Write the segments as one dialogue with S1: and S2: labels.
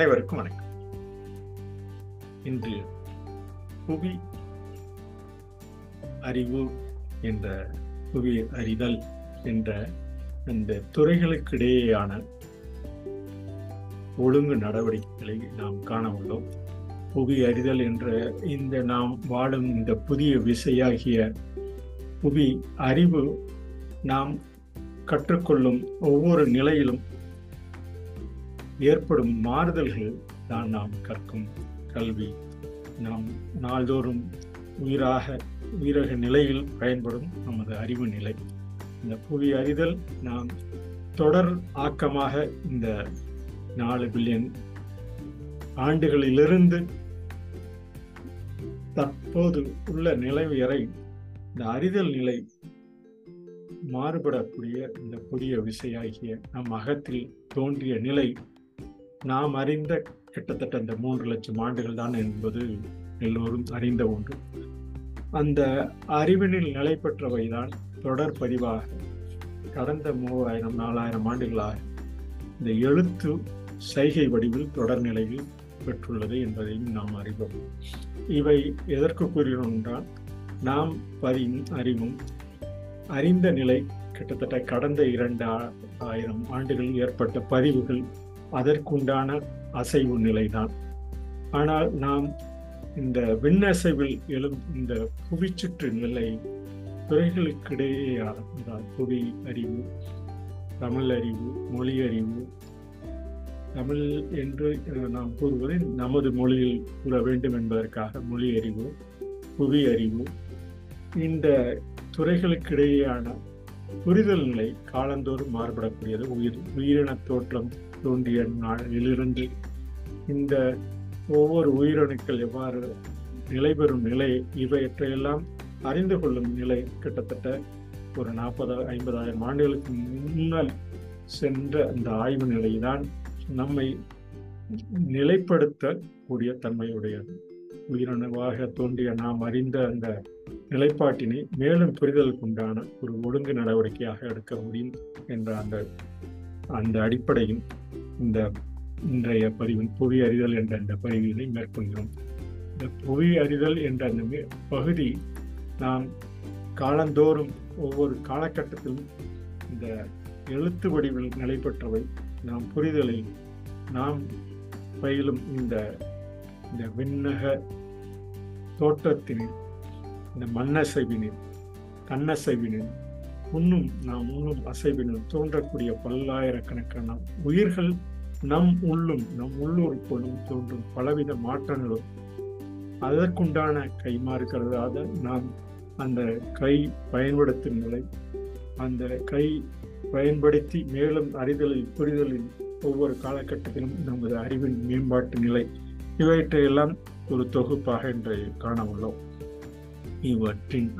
S1: அனைவருக்கும் வணக்கம். இன்று புவி அறிவு என்ற புவி அறிதல் என்ற இந்த துறைகளுக்கிடையேயான ஒழுங்கு நடவடிக்கைகளை நாம் காண உள்ளோம் புவி அறிதல் என்ற இந்த நாம் வாழும் இந்த புதிய விசையாகிய புவி அறிவு நாம் கற்றுக்கொள்ளும் ஒவ்வொரு நிலையிலும் ஏற்படும் மாறுதல்கள் தான் நாம் கற்கும் கல்வி. நாம் நாள்தோறும் உயிராக உயிரக நிலையில் பயன்படும் நமது அறிவு நிலை. இந்த புவி அறிதல் நாம் தொடர் ஆக்கமாக இந்த நாலு பில்லியன் ஆண்டுகளிலிருந்து தற்போது உள்ள நிலை வரை இந்த அறிதல் நிலை மாறுபடக்கூடிய இந்த புதிய விசையாகிய நம் அகத்தில் தோன்றிய நிலை நாம் அறிந்த கிட்டத்தட்ட இந்த மூன்று லட்சம் ஆண்டுகள் தான் என்பது எல்லோரும் அறிந்த ஒன்று. அந்த அறிவினில் நிலை பெற்றவைதான் தொடர் பதிவாக கடந்த மூவாயிரம் நாலாயிரம் ஆண்டுகளாக இந்த எழுத்து சைகை வடிவில் தொடர் நிலையில் பெற்றுள்ளது என்பதையும் நாம் அறிவோம். இவை எதற்கு கூறுகிறோம் என்றால் நாம் பதியும் அறிவும் அறிந்த நிலை கிட்டத்தட்ட கடந்த இரண்டு ஆயிரம் ஆண்டுகளில் ஏற்பட்ட பதிவுகள் அதற்குண்டான அசைவு நிலைதான். ஆனால் நாம் இந்த விண்ணசைவில் எழும் இந்த புவிச்சுற்று நிலை துறைகளுக்கிடையேயான புவி அறிவு தமிழ் அறிவு மொழி அறிவு. தமிழ் என்று நாம் கூறுவதை நமது மொழியில் கூற வேண்டும் என்பதற்காக மொழி அறிவு புவி அறிவு. இந்த துறைகளுக்கிடையேயான புரிதல் நிலை காலந்தோறும் மாறுபடக்கூடியது. உயிர் உயிரின தோற்றம் தோன்றிய நாளிலிருந்து இந்த ஒவ்வொரு உயிரணுக்கள் எவ்வாறு நிலை பெறும் நிலை இவையற்றையெல்லாம் அறிந்து கொள்ளும் நிலை கிட்டத்தட்ட ஒரு நாற்பது ஐம்பதாயிரம் ஆண்டுகளுக்கு முன்னால் சென்ற அந்த ஆய்வு நிலைதான் நம்மை நிலைப்படுத்தக்கூடிய தன்மையுடையது. உயிரணுவாக தோன்றிய நாம் அறிந்த அந்த நிலைப்பாட்டினை மேலும் புரிதலுக்கு உண்டான ஒரு ஒழுங்கு நடவடிக்கையாக எடுக்க முடியும் என்ற அந்த அந்த அடிப்படையில் இந்த இன்றைய பதிவின் புவி அறிதல் என்ற அந்த பதிவினை மேற்கொள்கிறோம். இந்த புவி அறிதல் என்ற அந்த பகுதி நாம் காலந்தோறும் ஒவ்வொரு காலகட்டத்திலும் இந்த எழுத்து வடிவில் நிலைபெற்றவை நாம் புரிதலை நாம் பயிலும் இந்த இந்த விண்ணக தோற்றத்தினில் இந்த மண்ணசைவினில் கண்ணசைவினில் உண்ணும் நாம் உண்ணும் அசைவினும் தோன்றக்கூடிய பல்லாயிரக்கணக்கான உயிர்கள் நம் உள்ளும் நம் உள்ளூருக்குள்ளும் தோன்றும் பலவித மாற்றங்களும் அதற்குண்டான கைமாறுகிறதாக நாம் அந்த கை பயன்படுத்தும் நிலை அந்த கை பயன்படுத்தி மேலும் அறிதலில் புரிதலில் ஒவ்வொரு காலகட்டத்திலும் நமது அறிவின் மேம்பாட்டு நிலை இவற்றையெல்லாம் ஒரு தொகுப்பாக இன்று காண உள்ளோம். இவற்றின்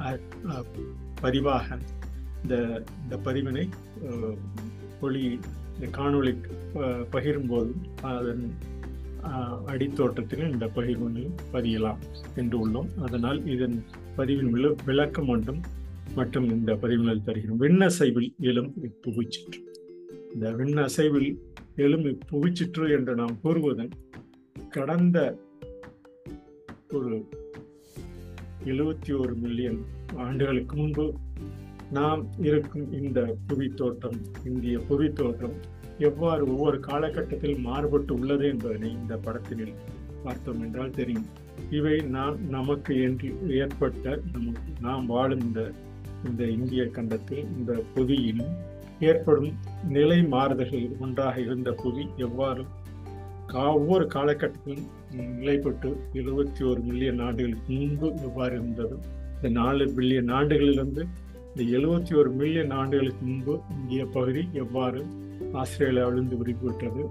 S1: பதிவாக இந்த இந்த பதிவினை ஒளி இந்த காணொளி பகிரும்போது அதன் அடித்தோட்டத்தில் இந்த பகிர்வினை பதியலாம் என்று உள்ளோம். அதனால் இதன் பதிவின் விள விளக்கம் ஒன்றும் மற்றும் இந்த பதிவினால் தருகிறோம். விண்ணசைவில் எழும் இப்புவிச்சிற்று. இந்த விண்ணசைவில் எழும் இப்புவிச்சிற்று என்று நாம் கூறுவதன் கடந்த ஒரு எழுபத்தி ஒரு மில்லியன் ஆண்டுகளுக்கு முன்பு நாம் இருக்கும் இந்த புவி தோற்றம் இந்திய புவி தோற்றம் எவ்வாறு ஒவ்வொரு காலகட்டத்தில் மாறுபட்டு உள்ளது என்பதனை இந்த படத்தினில் பார்த்தோம் என்றால் தெரியும். இவை நாம் நமக்கு என்று ஏற்பட்ட நமக்கு நாம் வாழும் இந்த இந்த இந்திய கண்டத்தில் இந்த புவியில் ஏற்படும் நிலை மாறுதல்கள் ஒன்றாக இருந்த புவி எவ்வாறு கா ஒவ்வொரு காலகட்டத்திலும் நிலைப்பட்டு எழுபத்தி ஒரு மில்லியன் ஆண்டுகளுக்கு முன்பு எவ்வாறு இருந்தது? இந்த நாலு பில்லியன் ஆண்டுகளிலிருந்து இந்த எழுபத்தி ஒரு மில்லியன் ஆண்டுகளுக்கு முன்பு இந்திய பகுதி எவ்வாறு ஆஸ்திரேலியாவிலிருந்து விரிவுபெற்றது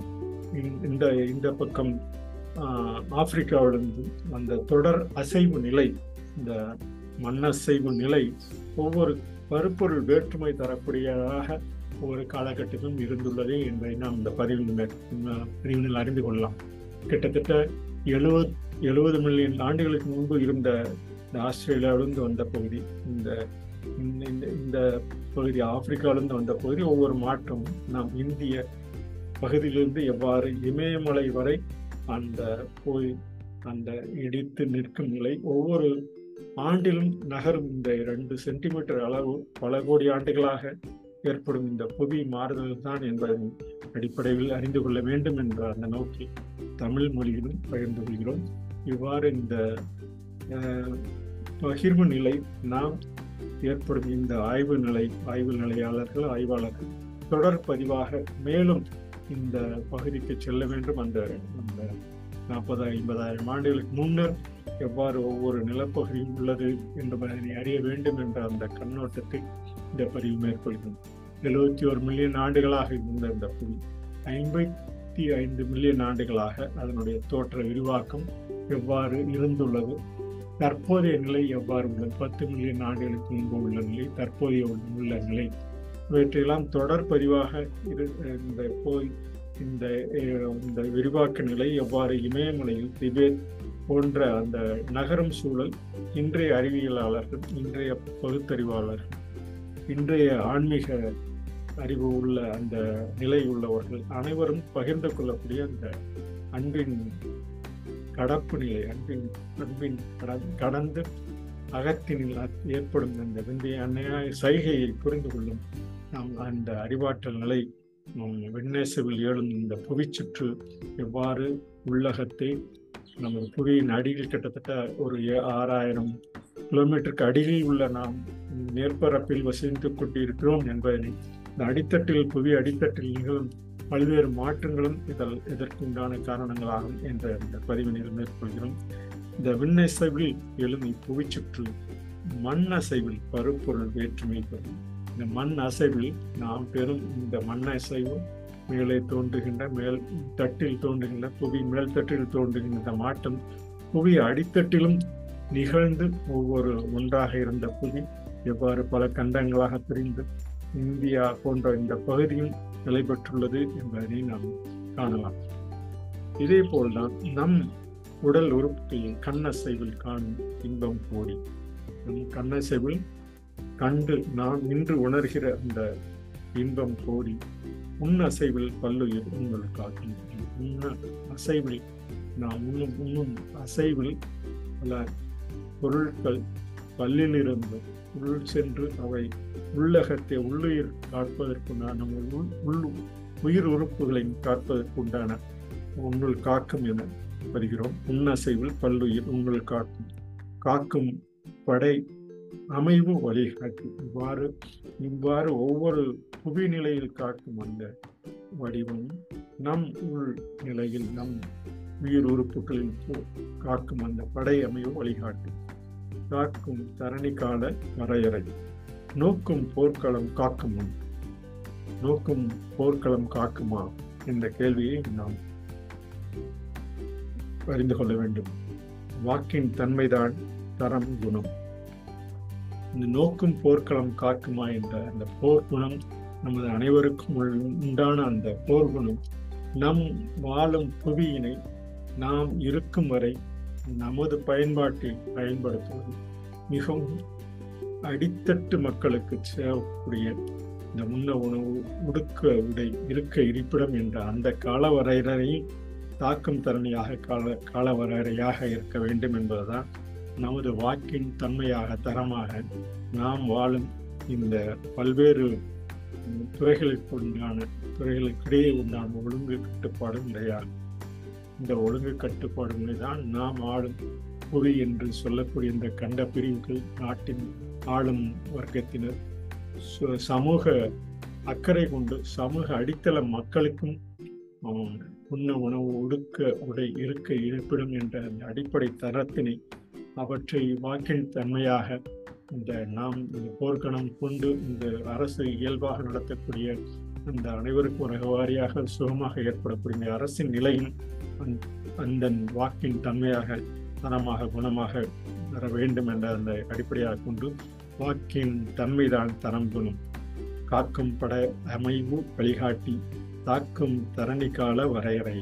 S1: இந்த இந்த பக்கம் ஆப்பிரிக்காவிலிருந்து அந்த தொடர் அசைவு நிலை இந்த மண்ணசைவு நிலை ஒவ்வொரு பருப்பொருள் வேற்றுமை தரக்கூடியதாக ஒவ்வொரு காலகட்டத்திலும் இருந்துள்ளது என்பதை நாம் இந்த பதிவில் பிரிவினில் அறிந்து கொள்ளலாம். கிட்டத்தட்ட எழுபது எழுபது மில்லியன் ஆண்டுகளுக்கு முன்பு இருந்த இந்த ஆஸ்திரேலியாவிலிருந்து வந்த பகுதி இந்த இந்த இந்த பகுதி ஆப்பிரிக்காவிலிருந்து வந்த பகுதி ஒவ்வொரு மாற்றம் நாம் இந்திய பகுதியிலிருந்து எவ்வாறு இமயமலை வரை அந்த போய் அந்த இடித்து நிற்கும் நிலை ஒவ்வொரு ஆண்டிலும் நகரும் இந்த இரண்டு சென்டிமீட்டர் அளவு பல கோடி ஆண்டுகளாக ஏற்படும் இந்த புவி மாறுதல் தான் என்பதை அடிப்படையில் அறிந்து கொள்ள வேண்டும் என்ற அந்த நோக்கி தமிழ் மொழியிலும் பகிர்ந்து கொள்கிறோம். இவ்வாறு இந்த பகிர்வு நிலை நாம் ஏற்படும் இந்த ஆய்வு நிலை ஆய்வு நிலையாளர்கள் ஆய்வாளர்கள் தொடர் பதிவாக மேலும் இந்த பகுதிக்கு செல்ல வேண்டும். அந்த அந்த நாற்பது ஐம்பதாயிரம் ஆண்டுகளுக்கு முன்னர் எவ்வாறு ஒவ்வொரு நிலப்பகுதியும் உள்ளது என்பதனை அறிய வேண்டும் என்ற அந்த கண்ணோட்டத்தில் இந்த பதிவு மேற்கொள்கிறோம். எழுபத்தி ஒரு மில்லியன் ஆண்டுகளாக இருந்த இந்த புவி ஐம்பத்தி ஐந்து மில்லியன் ஆண்டுகளாக அதனுடைய தோற்ற விரிவாக்கம் எவ்வாறு இருந்துள்ளது தற்போதைய நிலை எவ்வாறு உள்ளது பத்து மில்லியன் ஆண்டுகளுக்கு முன்பு உள்ள நிலை தற்போதைய உள்ள நிலை இவற்றையெல்லாம் தொடர் பதிவாக இரு இந்த போய் இந்த இந்த விரிவாக்க நிலை எவ்வாறு இமயமலையில் திபெத் போன்ற அந்த நகரும் சூழல் இன்றைய அறிவியலாளர்கள் இன்றைய பகுத்தறிவாளர்கள் இன்றைய ஆன்மீக அறிவு உள்ள அந்த நிலை உள்ளவர்கள் அனைவரும் பகிர்ந்து கொள்ளக்கூடிய அந்த அன்பின் கடப்பு நிலை அன்பின் அன்பின் கடந்து அகத்தினில் ஏற்படும் அந்த விந்தைய அன்னையாய சைகையை புரிந்து கொள்ளும் நாம் அந்த அறிவாற்றல் நிலை விண்ணேசவில் ஏழும் இந்த புவிச்சுற்று எவ்வாறு உள்ளகத்தை நமது புவியின் அடியில் கிட்டத்தட்ட ஒரு ஆறாயிரம் கிலோமீட்டருக்கு அடியில் உள்ள நாம் மேற்பரப்பில் வசித்து கொண்டிருக்கிறோம் என்பதனை இந்த அடித்தட்டில் புவி அடித்தட்டில் நிகழும் பல்வேறு மாற்றங்களும் இதல் இதற்குண்டான காரணங்களாகும் என்ற இந்த பதிவினை மேற்கொள்கிறோம். இந்த விண்ணசைவில் எழும் இப்புவிச்சுற்று மண் அசைவில் பருப்பொருள் வேற்றுமை பெறும். இந்த மண் அசைவில் நாம் பெறும் இந்த மண் அசைவும் மேலே தோன்றுகின்ற மேல் தட்டில் தோன்றுகின்ற புவி மேல் தட்டில் தோன்றுகின்ற மாற்றம் புவி அடித்தட்டிலும் நிகழ்ந்து ஒவ்வொரு ஒன்றாக இருந்த புவி எவ்வாறு பல கண்டங்களாக பிரிந்து இந்தியா போன்ற இந்த பகுதியும் நிலை பெற்றுள்ளது என்பதனை நாம் காணலாம். இதே போல்தான் நம் உடல் உறுப்புகளின் கண்ணசைவில் காணும் இன்பம் கோடி. நம் கண்ணசைவில் கண்டு நாம் இன்று உணர்கிற அந்த இன்பம் கோடி உன் அசைவில் பல்லுயிர் உங்களுக்காகும் உன்ன அசைவில் நாம் உண்ணும் உண்ணும் அசைவில் பல பொருட்கள் பல்லிலிருந்து உள் சென்று அவை உள்ளகத்தை உள்ளுயிர் காப்பதற்குண்டான உள் உயிர் உறுப்புகளையும் காப்பதற்குண்டான உன்னுள் காக்கும் என வருகிறோம். உன்னசைவில் பல்லுயிர் உங்கள் காக்கும் காக்கும் படை அமைவு வழிகாட்டி. இவ்வாறு இவ்வாறு ஒவ்வொரு புவிநிலையில் காக்கும் அந்த வடிவம் நம் உள் நிலையில் நம் உயிர் உறுப்புகளில் காக்கும் அந்த படை அமைவு வழிகாட்டு. காக்கும் தரணி கால வரையறை. நோக்கும் போர்க்களம் காக்குமா? நோக்கும் போர்க்களம் காக்குமா? என்ற கேள்வியை நாம் அறிந்து கொள்ள வேண்டும். வாக்கின் தன்மைதான் தரம் குணம். இந்த நோக்கும் போர்க்களம் காக்குமா என்ற அந்த போர் குணம் நமது அனைவருக்கும் உண்டான அந்த போர்குணம் நம் வாழும் புவியினை நாம் இருக்கும் வரை நமது பயன்பாட்டில் பயன்படுத்துவது மிகவும் அடித்தட்டு மக்களுக்கு சேரக்கூடிய இந்த உண்ண உணவு உடுக்க உடை இருக்க இருப்பிடம் என்ற அந்த கால வரையறையை தாக்கும் தரணியாக கால கால வரையறையாக இருக்க வேண்டும் என்பதுதான் நமது வாக்கின் தன்மையாக தரமாக நாம் வாழும் இந்த பல்வேறு துறைகளுக்கு உண்டான துறைகளுக்கிடையே உண்டான ஒழுங்கு கட்டுப்பாடும் முறையாகும் இந்த ஒழுங்கு கட்டுப்பாடு முறைதான் நாம் ஆளும் புவி என்று சொல்லக்கூடிய இந்த கண்ட பிரிவுகள் நாட்டின் ஆளும் வர்க்கத்தினர். சமூக அக்கறை கொண்டு சமூக அடித்தள மக்களுக்கும் உண்ண உணவு ஒடுக்க உடை இருக்க இருப்பிடும் என்ற அந்த அடிப்படை தரத்தினை அவற்றை வாக்கின் தன்மையாக இந்த நாம் இந்த போர்க்கணம் கொண்டு இந்த அரசு இயல்பாக நடத்தக்கூடிய அந்த அனைவருக்கும் ஒரு வாரியாக சுகமாக ஏற்படக்கூடிய அரசின் நிலையும் அந்த வாக்கின் தன்மையாக தனமாக குணமாக வர வேண்டும் என்ற அந்த அடிப்படையாக கொண்டு வாக்கின் தன்மைதான் தரம் குணம். காக்கும் பட அமைவு வழிகாட்டி தாக்கும் தரணி கால வரையறை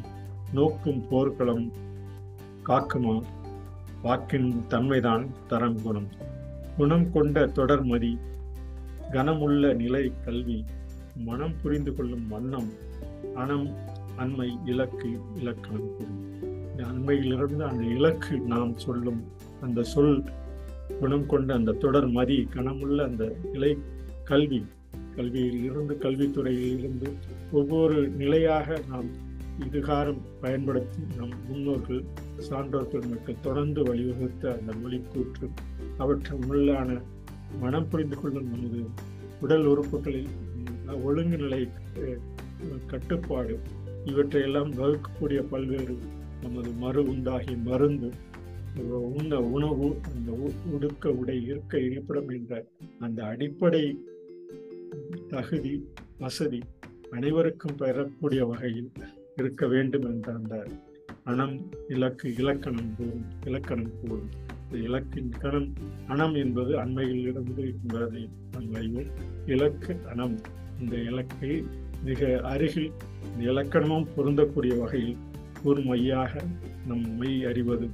S1: நோக்கும் போர்க்களம் காக்குமா வாக்கின் தன்மைதான் தரம் குணம். குணம் கொண்ட தொடர்மதி கனமுள்ள நிலை கல்வி மனம் புரிந்து கொள்ளும் வண்ணம் அணம் அண்மை இலக்கு இலக்கணம் இந்த அண்மையிலிருந்து அந்த இலக்கு நாம் சொல்லும் அந்த சொல் குணம் கொண்ட அந்த தொடர் மதி கணமுள்ள அந்த இலை கல்வி கல்வியில் இருந்து கல்வித்துறையில் இருந்து ஒவ்வொரு நிலையாக நாம் இதுகாரம் பயன்படுத்தி நம் முன்னோர்கள் சான்றோர்கள் மக்கள் தொடர்ந்து வழிவகுத்த அந்த மொழி கூற்று அவற்றின் உள்ளான மனம் புரிந்து கொள்ளும் நமது உடல் உறுப்புகளில் ஒழுங்கு நிலை கட்டுப்பாடு இவற்றையெல்லாம் வகுக்கக்கூடிய பல்வேறு நமது மறு உண்டாகிய மருந்து உண்ண உணவு அந்த உடுக்க உடை இருக்க இருப்பிடம் என்ற அந்த அடிப்படை தகுதி வசதி அனைவருக்கும் பெறக்கூடிய வகையில் இருக்க வேண்டும் என்ற அந்த அணம் இலக்கு இலக்கணம் கூறும் இலக்கணம் கூறும். இலக்கின் கணம் அணம் என்பது அண்மையில் இருந்து என்பதை அண்மையில் இலக்கு அணம் இந்த இலக்கை மிக அருகில் இந்த இலக்கணமும் பொருந்தக்கூடிய வகையில் ஒரு மையாக நம் மெய் அறிவது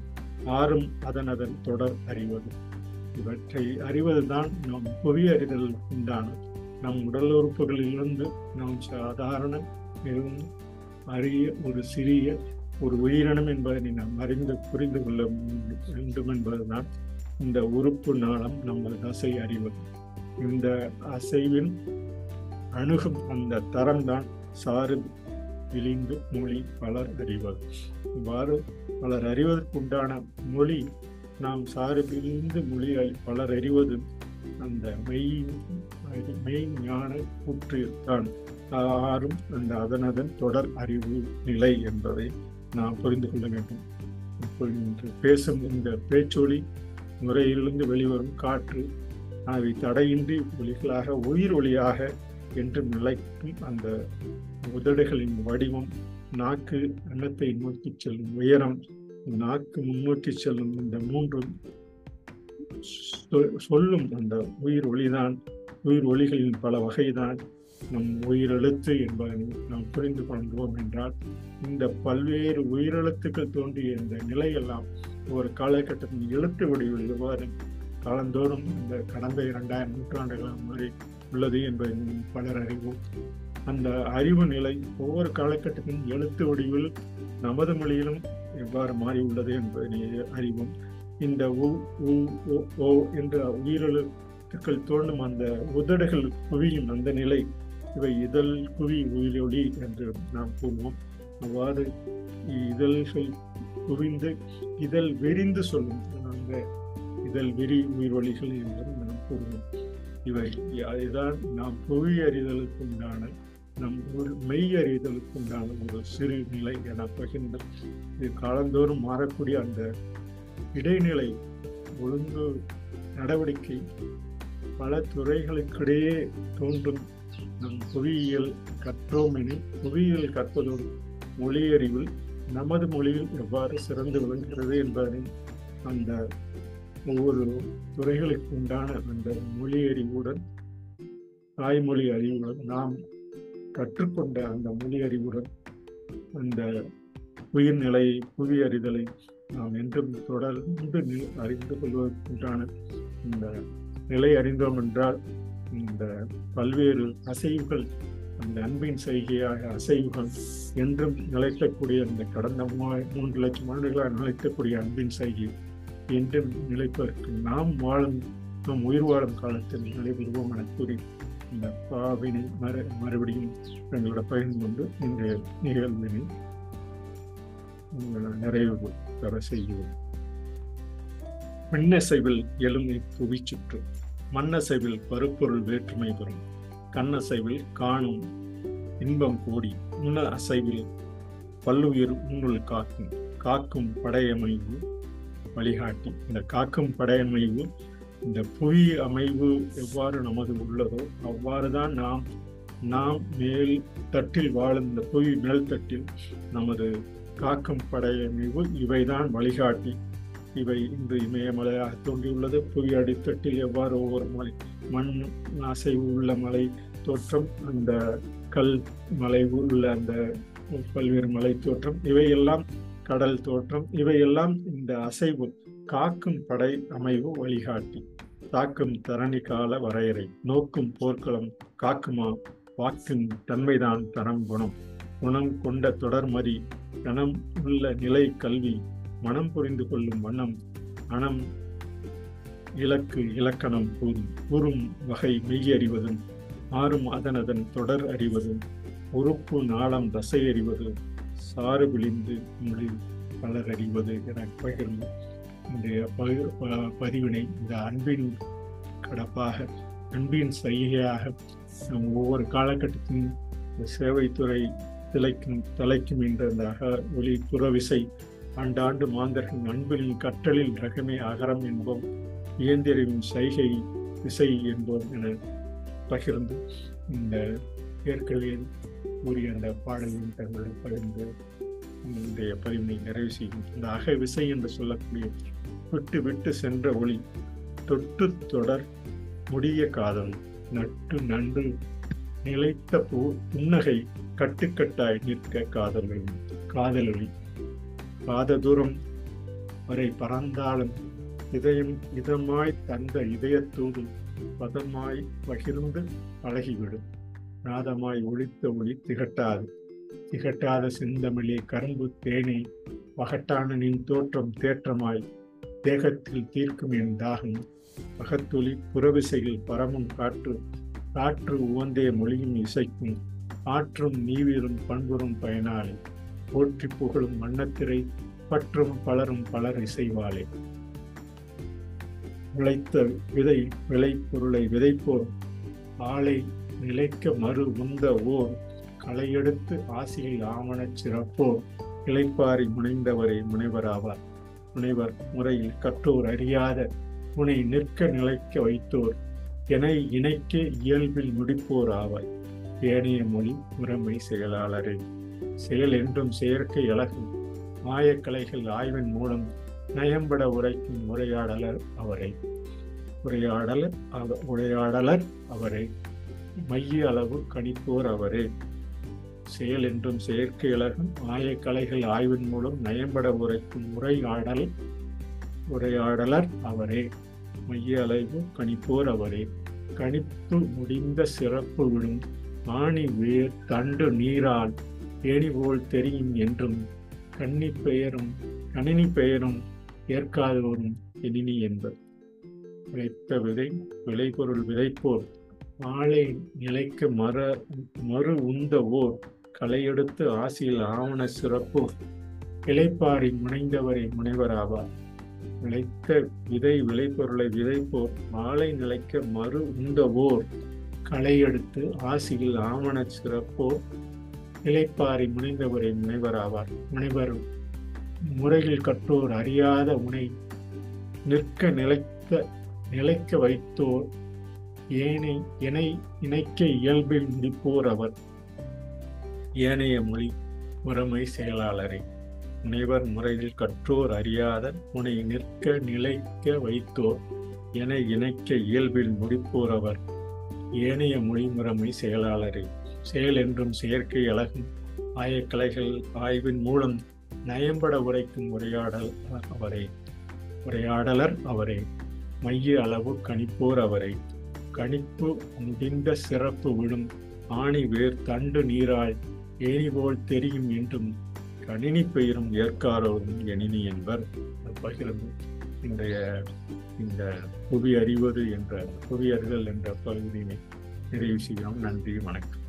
S1: ஆறும் அதன் அதன் தொடர் அறிவது. இவற்றை அறிவதுதான் நம் புவி அறிதல் உண்டான. நம் உடல் உறுப்புகளிலிருந்து நாம் சாதாரண மிகவும் அரிய ஒரு சிறிய ஒரு உயிரினம் என்பதை நாம் அறிந்து புரிந்து கொள்ள வேண்டும் என்பதுதான் இந்த உறுப்பு நாளம் நமது அசை அறிவது இந்த அசைவின் அணுகும் அந்த தரம்தான் சாறு விழிந்து மொழி பலர் அறிவது இவ்வாறு பலர் அறிவதற்குண்டான மொழி நாம் சாறு விழிந்து மொழியை பலர் அறிவது அந்த மெய் மெய் ஞான கூற்று தான் ஆறும் அந்த அதனதன் தொடர் அறிவு நிலை என்பதை நாம் புரிந்து கொள்ள வேண்டும். இன்று பேசும் இந்த பேச்சொலி முறையிலிருந்து வெளிவரும் காற்று அவை தடையின்றி ஒளிகளாக உயிர் ஒளியாக என்று நிலைக்கும் அந்த உதடுகளின் வடிவம் நாக்கு அன்னத்தை நோக்கி செல்லும் உயரம் நாக்கு முன்னோக்கி செல்லும் இந்த மூன்றும் சொல்லும் அந்த உயிர் ஒளிதான் உயிர் ஒளிகளின் பல வகைதான் நம் உயிரெழுத்து என்பதை நாம் புரிந்து கொள்கிறோம் என்றால் இந்த பல்வேறு உயிரெழுத்துக்கள் தோன்றிய இந்த நிலையெல்லாம் ஒரு காலகட்டத்தின் எழுத்து வடிவில் எவ்வாறு காலந்தோறும் இந்த கடந்த இரண்டாயிரம் நூற்றாண்டுகள் மாதிரி உள்ளது என்பதை பலர் அறிவோம். அந்த அறிவு நிலை ஒவ்வொரு காலகட்டத்தின் எழுத்து வடிவில் நமது மொழியிலும் எவ்வாறு மாறி உள்ளது என்பதை அறிவோம். இந்த உ ஓ என்ற உயிரெழுத்துக்கள் தோன்றும் அந்த உதடுகள் குவியும் அந்த நிலை இவை இதழ் குவி உயிரொளி என்று நாம் கூறுவோம். அவ்வாறு இதழ்கள் குவிந்து இதழ் விரிந்து சொல்லும் அந்த இதழ் விரி உயிரொலிகள் என்று நாம் கூறுவோம். இவை அதுதான் நாம் புவி அறிதலுக்கு உண்டான நம் ஒரு மெய் அறிதலுக்கு உண்டான ஒரு சிறு நிலை என பகிர்ந்த இது காலந்தோறும் மாறக்கூடிய அந்த இடைநிலை ஒழுங்கு நடவடிக்கை பல துறைகளுக்கிடையே தோன்றும் நம் புவியியல் கற்றோமெனில் புவியியல் கற்பதோடு மொழியறிவில் நமது மொழியில் எவ்வாறு சிறந்து விளங்குகிறது என்பதை அந்த ஒவ்வொரு துறைகளுக்கு உண்டான அந்த மொழி அறிவுடன் தாய்மொழி அறிவுடன் நாம் கற்றுக்கொண்ட அந்த மொழி அறிவுடன் அந்த உயிர்நிலை புவி அறிதலை நாம் என்றும் தொடர்ந்து அறிந்து கொள்வதற்குண்டான இந்த நிலை அறிந்தோம் என்றால் இந்த பல்வேறு அசைவுகள் அந்த அன்பின் செய்கையாக அசைவுகள் என்றும் நிலைக்கக்கூடிய அந்த கடந்த மூன்று லட்சம் ஆண்டுகளாக நிலைக்கக்கூடிய அன்பின் செய்கை என்றும் நிலைப்பதற்கு நாம் வாழும் நம் உயிர் வாழும் காலத்தில் நிலைபெறுவோம் என கூறி இந்த பாவினை மறு மறுபடியும் எங்களோட பகிர்ந்து கொண்டு இன்றைய நிகழ்வினை நிறைவு பெற செய்கிறோம். பின்னசைவில் எழுமை புவி சுற்று மண்ணசைவில் பருப்பொருள் வேற்றுமை பெறும். கண்ணசைவில் காணும் இன்பம் கூடி. உண அசைவில் பல்லுயிர் உன்னுள் காக்கும். காக்கும் படையமைவு வழிகாட்டி. இந்த காக்கும் படையமைவு இந்த புவி அமைவு எவ்வாறு நமது உள்ளதோ அவ்வாறு தான் நாம் நாம் மேல் தட்டில் வாழும் இந்த புவி மேல் தட்டில் நமது காக்கும் படையமைவு இவைதான் வழிகாட்டி. இவை இன்று இமயமலையாக தோன்றியுள்ளது. புவி அடித்தட்டில் எவ்வாறு ஒவ்வொரு மலை மண் அசைவு உள்ள மலை தோற்றம் அந்த கல் மலை உள்ள அந்த பல்வேறு மலை தோற்றம் இவையெல்லாம் கடல் தோற்றம் இவையெல்லாம் இந்த அசைவு காக்கும் படை அமைவு வழிகாட்டி தாக்கும் தரணி கால வரையறை நோக்கும் போர்க்களம் காக்குமா வாக்கின் தன்மைதான் தரம் குணம் குணம் கொண்ட தொடர்மறி கணம் உள்ள நிலை கல்வி மனம் புரிந்து கொள்ளும் வண்ணம் மனம் இலக்கு இலக்கணம் கூறும் கூறும் வகை மெய்யறிவதும் ஆறும் அதனதன் தொடர் அறிவதும் உறுப்பு நாளம் தசை அறிவது சாறு விழிந்து மொழி பலர் அறிவது என பகிர்ந்து இந்த பகிர் ப- பதிவினை இந்த அன்பின் கடப்பாக அன்பின் செய்கையாக நம் ஒவ்வொரு காலகட்டத்தின் இந்த சேவைத்துறை திளைக்கும் தலைக்கும் என்ற இந்த அக ஒளி புறவிசை ஆண்டாண்டு மாந்தர்கள் அன்பில் கற்றலில் ரகமே அகரம் என்போம் இயந்திரவின் சைகை விசை என்போம் என பகிர்ந்து இந்த ஏற்கனவே கூறிய அந்த பாடலின் தங்களை பகிர்ந்து இன்றைய பதிவினை நிறைவு செய்யும் இந்த அக விசை என்று சொல்லக்கூடிய விட்டு விட்டு சென்ற ஒளி தொட்டு தொடர் முடிய காதல் நட்டு நன்று நிலைத்த பூ புன்னகை கட்டுக்கட்டாய் நிற்க காதல் காதலொளி பாத தூரம் வரை பறந்தாலும் இதயம் இதமாய் தந்த இதயத்தோடு பதமாய் பகிர்ந்து பழகிவிடும். நாதமாய் ஒழித்த ஒளி திகட்டாது. திகட்டாத செந்தமிழே கரும்பு தேனே பகட்டான நின் தோற்றம் தேற்றமாய் தேகத்தில் தீர்க்கும் என் தாகம். பகத்தொலி புறவிசையில் பரமும் காற்று காற்று உவந்தே மொழியும் இசைக்கும். ஆற்றும் நீவிரும் பண்புறும் பயனாளி போற்றி புகழும் வண்ணத்திரை பற்றும் பலரும் பலர் இசைவாளே விளைத்த விதை விளைப்பொருளை விதைப்போர் ஆளை நிலைக்க மறு உந்த ஓர் களையெடுத்து ஆசியில் ஆவணச் சிறப்போர் இளைப்பாரி முனைந்தவரே முனைவராவார். முனைவர் முறையில் கற்றோர் அறியாத உனை நிற்க நிலைக்க வைத்தோர் என இணைக்க இயல்பில் முடிப்போர் ஆவாய். ஏனைய மொழி முறைமை செயலாளரே. செயல் என்றும் செயற்கை அழகு மாயக்கலைகள் ஆய்வின் மூலம் நயம்பட உரைக்கும் உரையாடலர் அவரை. உரையாடலர் உரையாடலர் அவரே. மைய அளவு கணிப்போர் அவரே. செயல் என்றும் செயற்கை அழகும் மாயக்கலைகள் ஆய்வின் மூலம் நயம்பட உரைக்கும் உரையாடல் உரையாடலர் அவரே. மைய அளவு கணிப்போர் அவரே. கணிப்பு முடிந்த சிறப்பு விடும் ஆணி வேர் தண்டு நீரால் ஏணி போல் தெரியும் என்றும் கண்ணி பெயரும் கணினி பெயரும் ஏற்காதோரும் எணினி என்பர் விதைத்த விதை விளைபொருள் விதைப்போர் ஆளை நிலைக்க மர மறு உந்த ஓர் களையெடுத்து ஆசியில் ஆவண சிறப்பு இளைப்பாரி முனைந்தவரை முனைவராவார் விளைத்த விதை விளைபொருளை விதைப்போர் வாழை நிலைக்க மறு உந்தவோர் களையெடுத்து ஆசியில் ஆவண சிறப்போர் இளைப்பாரி முனைந்தவரை முனைவராவார் முனைவர் முறையில் கற்றோர் அறியாத உனை நிற்க நிலைத்த நிலைக்க வைத்தோர் ஏனை இணை இணைக்க இயல்பில் முடிப்போர் அவர். ஏனைய மொழி உறமை செயலாளரே முனைவர் முறையில் கற்றோர் அறியாத உனை நிற்க நிலைக்க வைத்தோர் என இணைக்க இயல்பில் முடிப்போர் அவர். ஏனைய மொழி முறைமை செயலாளரே செயல் என்றும் செயற்கை அழகும் ஆயக்கலைகள் ஆய்வின் மூலம் நயம்பட உரைக்கும் உரையாடல் அவரே. உரையாடலர் அவரே. மைய அளவு கணிப்போர் அவரை. கணிப்பு முடிந்த சிறப்பு விழும் ஆணி வேர் தண்டு நீரால் ஏறிபோல் தெரியும் என்றும் கணினி பெயரும் ஏற்காரோரும் எணினி என்பர். பகிர்ந்து இன்றைய இந்த புவி அறிவது என்ற புவி அறிதல் என்ற பகுதியினை நிறைவு செய்கிறோம். நன்றி வணக்கம்.